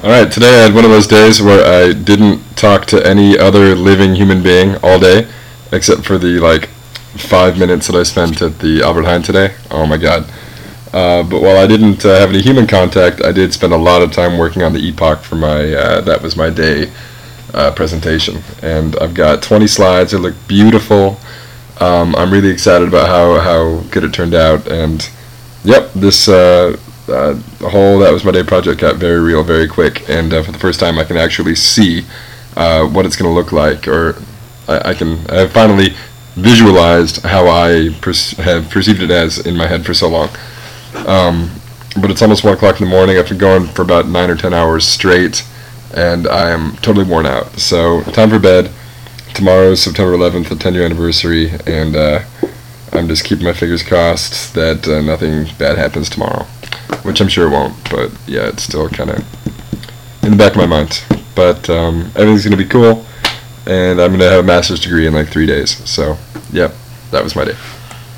All right, today I had one of those days where I didn't talk to any other living human being all day, except for the like five minutes that I spent at the Albert Heijn today. Oh my god. Uh, but while I didn't uh, have any human contact, I did spend a lot of time working on the epoch for my uh, that was my day uh, presentation, and I've got 20 slides. They look beautiful. Um, I'm really excited about how how good it turned out, and yep, this uh, uh, whole that was my day project got very real very quick, and uh, for the first time I can actually see uh, what it's going to look like, or I, I can I finally visualized how I have perceived it as in my head for so long. Um, but it's almost one o'clock in the morning. I've been going for about nine or ten hours straight, and I am totally worn out. So time for bed. Tomorrow's September 11th, the 10 year anniversary, and uh, I'm just keeping my fingers crossed that uh, nothing bad happens tomorrow, which I'm sure it won't. But yeah, it's still kind of in the back of my mind. But um, everything's gonna be cool, and I'm gonna have a master's degree in like three days. So, yep, that was my day.